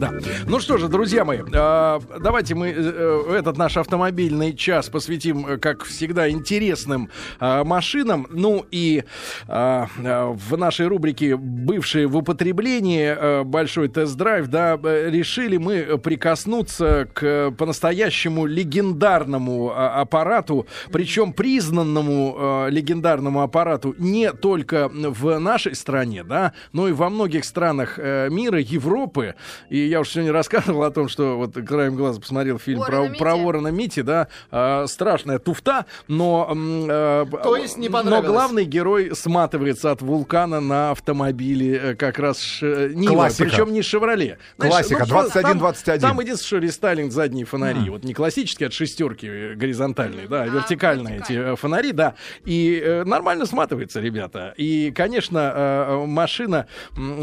Да. Ну что же, друзья мои, э, давайте мы э, этот наш автомобильный час посвятим, э, как всегда, интересным э, машинам. Ну и э, э, в нашей рубрике «Бывшие в употреблении» э, большой тест-драйв, да, э, решили мы прикоснуться к по-настоящему легендарному э, аппарату, причем признанному э, легендарному аппарату не только в нашей стране, да, но и во многих странах э, мира, Европы. И я уже сегодня рассказывал о том, что вот краем глаза посмотрел фильм Ворона про, Мити. про Ворона Мити, да, э, страшная туфта, но, э, То есть не но главный герой сматывается от вулкана на автомобиле э, как раз ш- Нива, Классика. причем не Шевроле. Знаешь, Классика, ну, 21-21. Там, там единственное, что рестайлинг задние фонари, вот не классические от шестерки э, горизонтальные, да, а А, вертикальные эти вертикальные. э, фонари, да, и э, нормально сматывается, ребята. И, конечно, э, машина,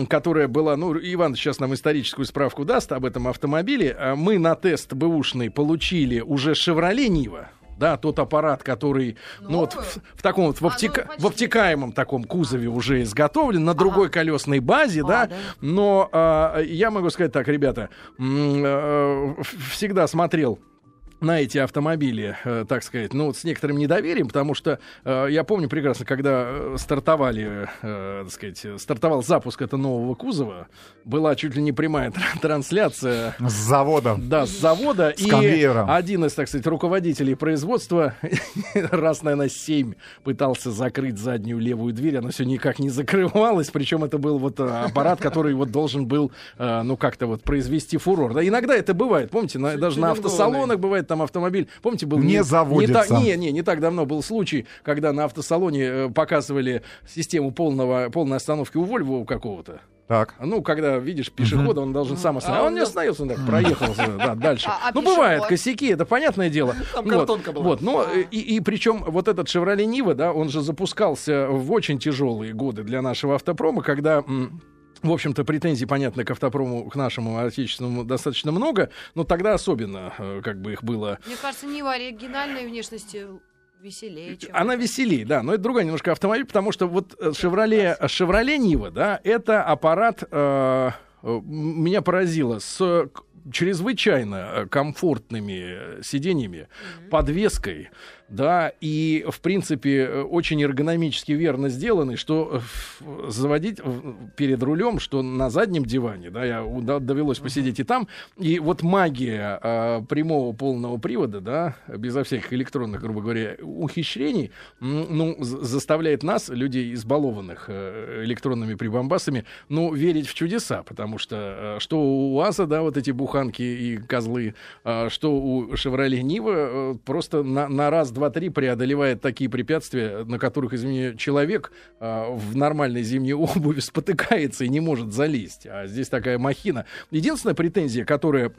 которая была, ну, Иван сейчас нам историческую справку даст об этом автомобиле. А Мы на тест бэушный получили уже «Шевроле Нива». Да, тот аппарат, который, ну вот в, в таком вот в, А, обтека- почти. в обтекаемом таком кузове уже изготовлен на другой колесной базе, А, да. да. Но а, я могу сказать так, ребята, э, всегда смотрел на эти автомобили, э, так сказать, ну, вот с некоторым недоверием, потому что э, я помню прекрасно, когда э, стартовали, э, так сказать, стартовал запуск этого нового кузова, была чуть ли не прямая тр- трансляция С завода. да, с завода. С и конвейером. один из, так сказать, руководителей производства раз, наверное, семь пытался закрыть заднюю левую дверь. Она все никак не закрывалась. Причем это был вот э, аппарат, который вот должен был, э, ну, как-то вот произвести фурор. Да, иногда это бывает. Помните, на- даже на автосалонах бывает там автомобиль. Помните, был Не Не, заводится. так, не, не, не так давно был случай, когда на автосалоне э, показывали систему полного, полной остановки у Вольво какого-то. Так. Ну, когда видишь пешехода, он должен сам остановиться. А он не остановился, он так проехал да, дальше. А- а ну, пешеход? бывают косяки, это понятное дело. Там Вот, картонка была. Вот, но э, и, и причем вот этот Chevrolet Нива, да, он же запускался в очень тяжелые годы для нашего автопрома, когда... м, в общем-то, претензий, понятно, к автопрому, к нашему отечественному достаточно много, но тогда особенно, э, как бы их было. Мне кажется, Нива оригинальной внешности веселее, чем... Она веселее, да, но это другая немножко автомобиль, потому что вот э, Chevrolet, Chevrolet Нива, да, это аппарат, э, э, меня поразило, с э, чрезвычайно э, комфортными э, сиденьями, подвеской, да, и, в принципе, э, очень эргономически верно сделанный, что э, заводить э, перед рулем, что на заднем диване, да, я довелось посидеть и там, и вот магия э, прямого полного привода, да, безо всяких электронных, грубо говоря, ухищрений, ну, заставляет нас, людей избалованных э, электронными прибамбасами, ну, верить в чудеса, потому что э, что у УАЗа, да, вот эти буханки и козлы, э, что у Шевроле Нива э, просто на, на раз, два, три преодолевает такие препятствия, на которых, извини, человек э, в нормальной зимней обуви спотыкается и не может залезть. А здесь такая махина. Единственная претензия, которая...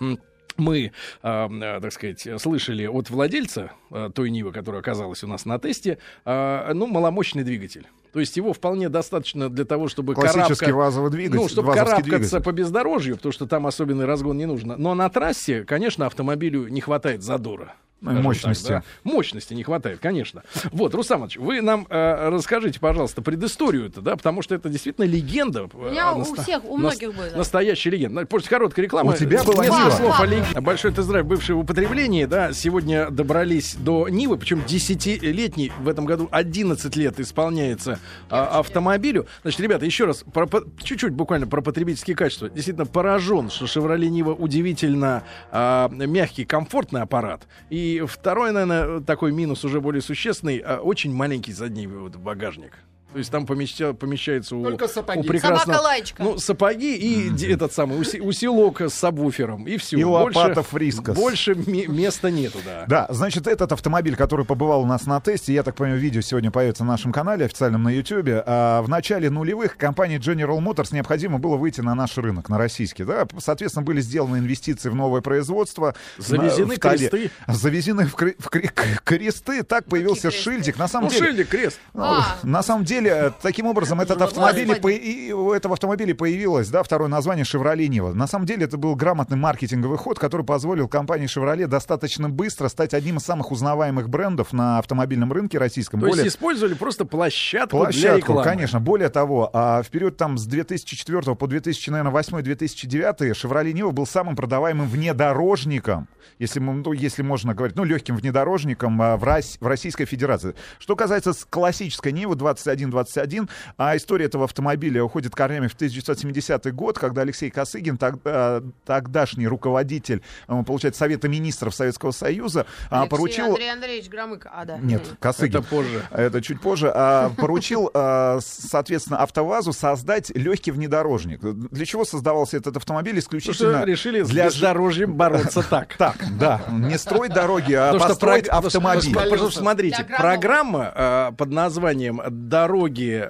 мы, э, э, так сказать, слышали от владельца э, той Нивы, которая оказалась у нас на тесте, э, ну, маломощный двигатель. То есть его вполне достаточно для того, чтобы Классический карабка- вазовый двигатель. ну, чтобы карабкаться двигатель. по бездорожью, потому что там особенный разгон не нужно. Но на трассе, конечно, автомобилю не хватает задора. Ну, мощности. так, да. Мощности не хватает, конечно. Вот, Русамович, вы нам э, расскажите, пожалуйста, предысторию это, да, потому что это действительно легенда. У меня э, у всех, у нас- многих будет. Настоящая легенда. После короткой рекламы. У тебя была несколько Нива? слов о легенде. Большой тест-драйв, бывший в употреблении, да, сегодня добрались до Нивы, причем 10-летний, в этом году 11 лет исполняется а, автомобилю. Значит, ребята, еще раз, про- по- чуть-чуть буквально про потребительские качества. Действительно поражен, что Chevrolet Нива удивительно а, мягкий, комфортный аппарат. И второй, наверное, такой минус уже более существенный, а, очень маленький задний багажник. То есть там помеща- помещается у, Только сапоги. у прекрасного... Собака-лаечка. Ну, сапоги и д- этот самый уси- усилок с сабвуфером. И все. И лопата Фрискас. Больше ме- места нету, да. Да, значит, этот автомобиль, который побывал у нас на тесте, я так понимаю, видео сегодня появится на нашем канале официальном на YouTube. А, в начале нулевых компании General Motors необходимо было выйти на наш рынок, на российский. Да? Соответственно, были сделаны инвестиции в новое производство. Завезены На- в кресты. Завезены в, кре- в кре- кресты. Так появился кресты? шильдик. На самом Ну, деле, шильдик, крест. ну, А, на самом деле деле, таким образом, этот автомобиль, по- и у этого автомобиля появилось, да, второе название Chevrolet Niva. На самом деле, это был грамотный маркетинговый ход, который позволил компании Chevrolet достаточно быстро стать одним из самых узнаваемых брендов на автомобильном рынке российском. То Более- есть использовали просто площадку, для Площадку, рекламы. конечно. Более того, а, в период там с 2004 по 2008-2009 Chevrolet Niva был самым продаваемым внедорожником, если, ну, если можно говорить, ну, легким внедорожником а, в, Рос- в Российской Федерации. Что касается классической Нивы 2121, а история этого автомобиля уходит корнями в 1970 год, когда Алексей Косыгин, тогда- тогдашний руководитель, а, получается, Совета министров Советского Союза, а, Алексей поручил... Андрей Андреевич Громыко. А, да. Нет, Косыгин. Это позже. Это чуть позже. А, поручил, с- соответственно, АвтоВАЗу создать легкий внедорожник. Для чего создавался этот автомобиль? Исключительно что решили с для ж- бездорожьем бороться так. Так, да. Не строить дороги, а построить автомобиль. смотрите, программа э, под названием «Дороги»,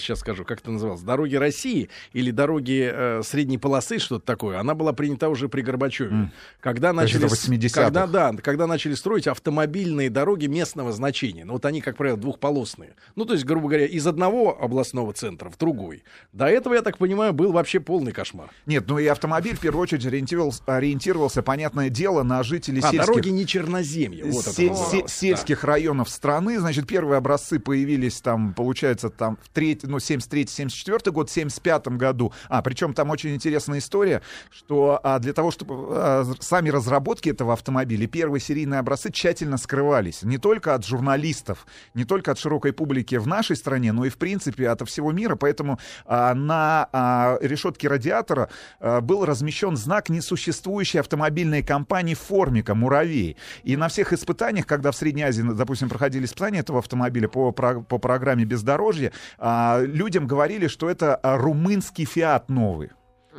сейчас скажу, как это называлось, «Дороги России» или «Дороги э, средней полосы», что-то такое, она была принята уже при Горбачеве. Когда То есть начали, это с- 80-х. когда, да, когда начали строить автомобильные дороги местного значения. Ну, вот они, как правило, двухполосные. Ну, то есть, грубо говоря, из одного областного центра в другой. До этого, я так понимаю, был вообще полный кошмар. Нет, ну и автомобиль в первую очередь ориентировался, ориентировался, понятное дело, на жителей А, сельских дороги не черноземья. Вот это се- называлось, се- да. сельских районов страны. Значит, первые образцы появились там, получается, там в треть, ну, 73-74 год, в 75 году. А, причем там очень интересная история, что а, для того, чтобы а, сами разработки этого автомобиля, первые серийные образцы тщательно скрывались. Не только от журналистов, не только от широкой публики в нашей стране, но и, в принципе, от всего мира. Поэтому а, на а, решетке радиатора а, был размещен знак несуществующей автомобильной компании Формика «Муравей». И на всех испытаниях, когда в Средней Азии, допустим, проходили испытания этого автомобиля по, по программе бездорожья, а, людям говорили, что это а, румынский «Фиат» новый.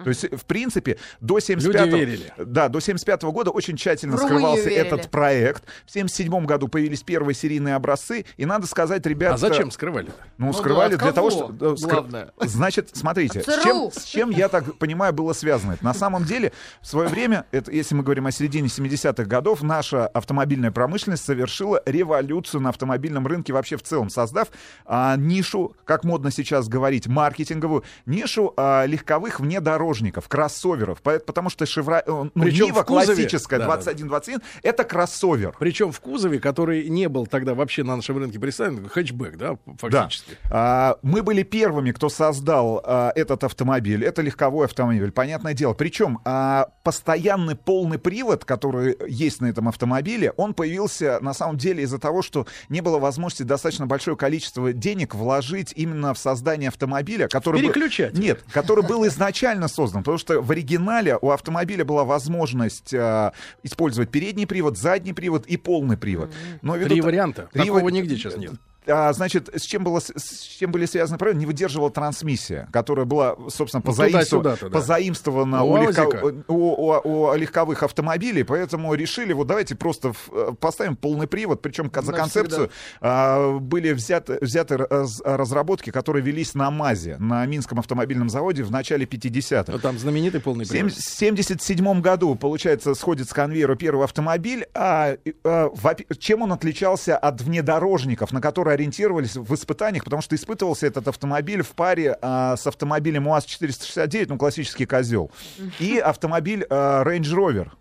То есть, в принципе, до 75 Люди верили. Да, до 75 года очень тщательно В Румынию скрывался верили. этот проект. В 77 году появились первые серийные образцы. И надо сказать, ребята... А зачем скрывали? Ну, Ну скрывали да, для того, что... э, Главное. Значит, смотрите, От с чем, с чем, я так понимаю, было связано это? На самом деле, в свое время, это, если мы говорим о середине 70-х годов, наша автомобильная промышленность совершила революцию на автомобильном рынке вообще в целом, создав а, нишу, как модно сейчас говорить, маркетинговую, нишу а, легковых внедорожников, кроссоверов. По- Потому что Шевра... э, ну, Причем Нива кузове- классическая Да, да, да. 2121 это кроссовер. Причем в кузове, который не был тогда вообще на нашем рынке представлен, хэтчбэк, да, фактически. А, мы были первыми, кто создал а, этот автомобиль. Это легковой автомобиль, понятное дело. Причем а, постоянный полный привод, который есть на этом автомобиле, он появился на самом деле из-за того, что не было возможности достаточно большое количество денег вложить именно в создание автомобиля, который Переключатель. Нет, который был изначально создан, потому что в оригинале у автомобиля была возможность а, использовать передний привод, задний привод и полный привод. Но ввиду Три варианта. Три Такого ва- нигде сейчас нет. А, значит, с чем, было, с- чем были связаны проблемы? Не выдерживала трансмиссия, которая была, собственно, Ну, позаимствована, туда-сюда-то, да. позаимствована У у, легко- у- у- у легковых автомобилей, поэтому решили, вот давайте просто в- э, поставим полный привод, причем за Навсегда. концепцию а, были взяты, взяты раз- разработки, которые велись на МАЗе, на Минском автомобильном заводе в начале 50-х. Ну, там знаменитый полный В привод. 1977 году, получается, сходит с конвейера первый автомобиль. А, а, чем он отличался от внедорожников, на которые ориентировались в испытаниях? Потому что испытывался этот автомобиль в паре а, с автомобилем УАЗ-469, ну, классический козел, и автомобиль а, Range Rover.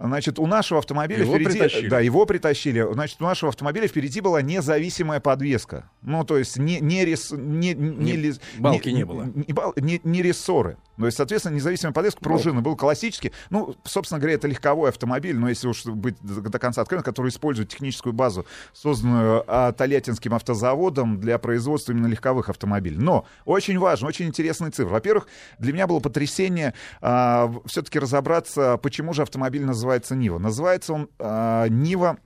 Значит, у нашего автомобиля Его впереди... притащили. Да, его притащили. Значит, у нашего автомобиля впереди была независимая подвеска. Ну, то есть не, не, рес- не, не, Не- балки не было. Не, не- не рессоры. То есть, соответственно, независимая подвеска пружины был классический. Ну, собственно говоря, это легковой автомобиль, но если уж быть до, конца откровенным, который использует техническую базу, созданную а, Тольяттинским автозаводом для производства именно легковых автомобилей. Но очень важно, очень интересный цифр. Во-первых, для меня было потрясение все-таки разобраться, почему же автомобиль называется Нива. Называется он а, Нива.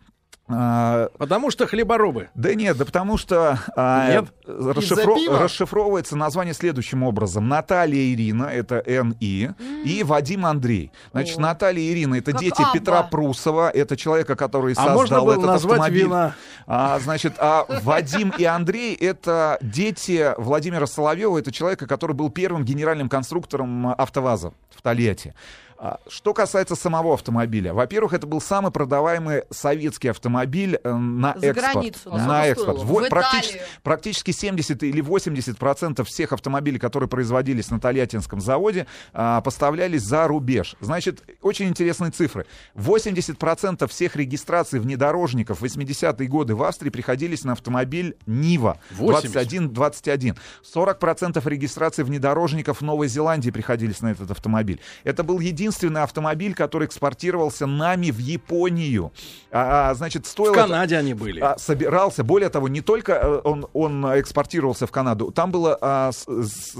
А, Потому что хлеборобы. да нет, да потому что а, Нет? расшифро- расшифровывается название следующим образом. Наталья Ирина, это Н.И., и Вадим Андрей. Значит, О. Наталья Ирина, это Как дети Абба. Петра Прусова, это человека, который А создал можно было этот назвать автомобиль. вина? А, значит, а Вадим и Андрей — это дети Владимира Соловьева, это человека, который был первым генеральным конструктором АвтоВАЗа в Тольятти. А, Что касается самого автомобиля, во-первых, это был самый продаваемый советский автомобиль э, на За экспорт. границу, да. На экспорт. Во- В практически, практически 70 или 80 процентов всех автомобилей, которые производились на Тольяттинском заводе, а, поставлялись за рубеж. Значит, очень интересные цифры. 80 процентов всех регистраций внедорожников в 80-е годы в Австрии приходились на автомобиль Нива 80. 21-21. 40 процентов регистраций внедорожников в Новой Зеландии приходились на этот автомобиль. Это был единственный автомобиль, который экспортировался нами в Японию. А, а, значит, В стоило... это- Канаде они были. а, собирался. Более того, не только э, он, он экспортировался в Канаду, там было а, с-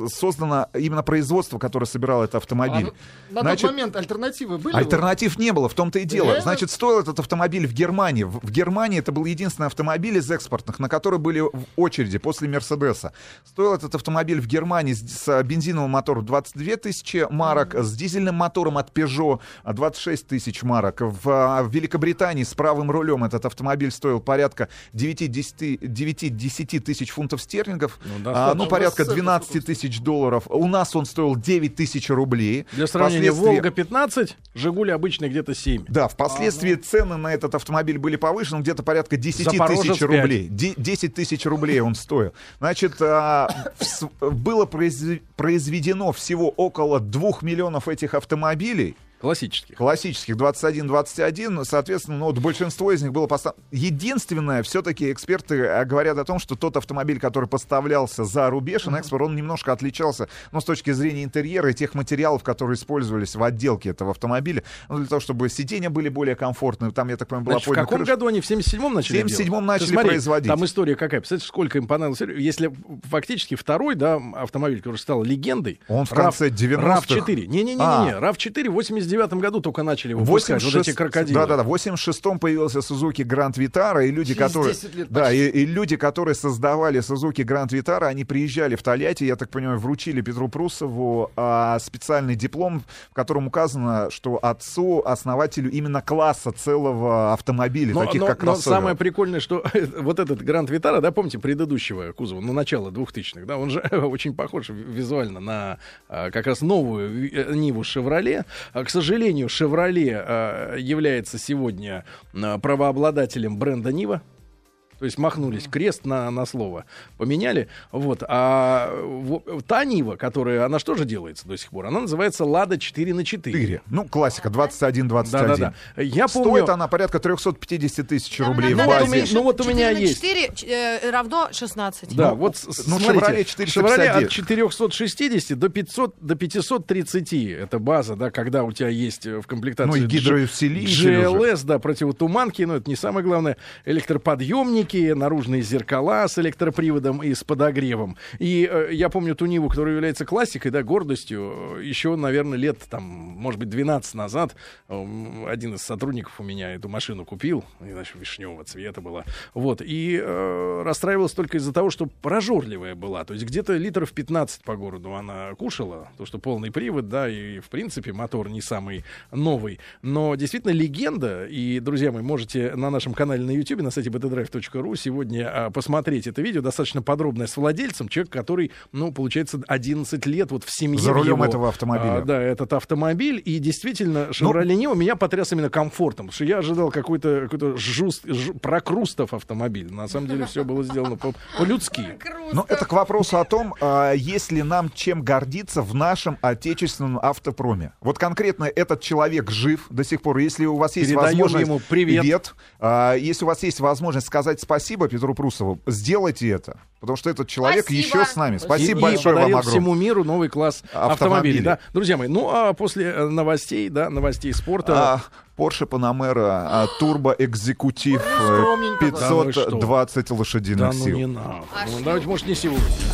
создано именно производство, которое собирало этот А автомобиль. на Значит, тот момент альтернативы были? Альтернатив не было, в том-то и дело. Реально? Значит, стоил этот автомобиль в Германии. В, в Германии это был единственный автомобиль из экспортных, на который были в очереди после Мерседеса. Стоил этот автомобиль в Германии с, с бензиновым мотором 22 тысячи марок, с дизельным мотором от Peugeot 26 тысяч марок. В, а, в Великобритании с правым рулем этот автомобиль стоил порядка 9-10 тысяч фунтов стерлингов. Ну, А, ну, А у порядка вас цены 12 сколько тысяч долларов. У нас он стоил 9 тысяч рублей. Для сравнения, Впоследствии- Волга 15, Жигули обычно где-то 7. Да, впоследствии цены на этот автомобиль были повышены где-то порядка 10 Запорожец тысяч 5. рублей. Де- 10 тысяч рублей он стоил. Значит, а, в было произве- произведено всего около 2 миллионов этих автомобилей автомобилей Классических. Классических 21-21, соответственно, ну, вот большинство из них было поставлено. Единственное, все-таки эксперты а, говорят о том, что тот автомобиль, который поставлялся за рубеж на экспорт, он немножко отличался, ну, с точки зрения интерьера и тех материалов, которые использовались в отделке этого автомобиля, ну, для того, чтобы сиденья были более комфортные, там, я так понимаю, была Значит, в каком крыша. году они? В 77-м начали В 77-м делать? начали смотри, производить. Там история какая. Представляете, сколько им понадобилось? Если фактически второй да, автомобиль, который стал легендой... Он в конце 90-х. RAV4. Не-не-не, А. RAV4 в 89 году только начали выпускать. Вот эти крокодилы. Да, да, да. В 86-м появился Suzuki Grand Vitara, и люди, Через которые, 10 лет да, и, и люди, которые создавали Suzuki Grand Vitara, они приезжали в Тольятти, я так понимаю, вручили Петру Прусову а, специальный диплом, в котором указано, что отцу, основателю именно класса целого автомобиля, Но, таких но- как но кроссовер. самое прикольное, что вот этот Гранд Витара, да, помните, предыдущего кузова, ну, начало 2000-х, да, он же очень похож ви- визуально на а, как раз новую э, Ниву Шевроле. А, К сожалению, Шевроле а, является сегодня а, правообладателем бренда Нива. То есть махнулись крест на, на слово, поменяли. Вот. А та Нива, которая, она что же делается до сих пор? Она называется Лада 4 на 4. 4. Ну, классика, 21-21. Да-да-да. Я помню... Стоит она порядка 350 тысяч рублей в вот у базе. меня- ну вот у меня 4 на есть. 4 э, равно 16. Да, Ну, вот ну, смотрите, Chevrolet 459. Chevrolet от 460 до 500 до 530 это база, да, когда у тебя есть э, в комплектации Ну, и гидроусилитель GLS, да, противотуманки, но это не самое главное, электроподъемники, наружные зеркала с электроприводом и с подогревом. И э, я помню ту Ниву, которая является классикой, да, гордостью, э, еще, наверное, лет там, может быть, 12 назад э, один из сотрудников у меня эту машину купил, иначе вишневого цвета была, вот, и э, расстраивался только из-за того, что прожорливая была, то есть где-то литров 15 по городу она кушала, то, что полный привод, да, и, в принципе, мотор не самый новый, но действительно легенда, и, друзья мои, можете на нашем канале на YouTube, на сайте btdrive.ru сегодня а, посмотреть это видео, достаточно подробное, с владельцем, человек, который, ну, получается, 11 лет вот в семье. За рулем его, этого автомобиля. а, да, этот автомобиль, и действительно, Ну, Chevrolet Nivea меня потряс именно комфортом, потому что я ожидал какой-то какой жуст, ж- прокрустов автомобиль. На самом деле все было сделано по- по-людски. Ну, это к вопросу о том, а, есть ли нам чем гордиться в нашем отечественном автопроме. Вот конкретно этот человек жив до сих пор. Если у вас есть Передаем возможность... ему привет. А, Если у вас есть возможность сказать спасибо Петру Прусову, сделайте это. Потому что этот человек Спасибо. еще с нами. Спасибо и, большое и вам огромное. всему миру новый класс автомобилей. Автомобилей. Да. Друзья мои, ну а после э, новостей, да, новостей спорта. А, Porsche Panamera а, Turbo Executive э, Скромненько, да. Да ну и что? 520 лошадиных да ну сил. не надо. А Ну, давайте, может, не сегодня.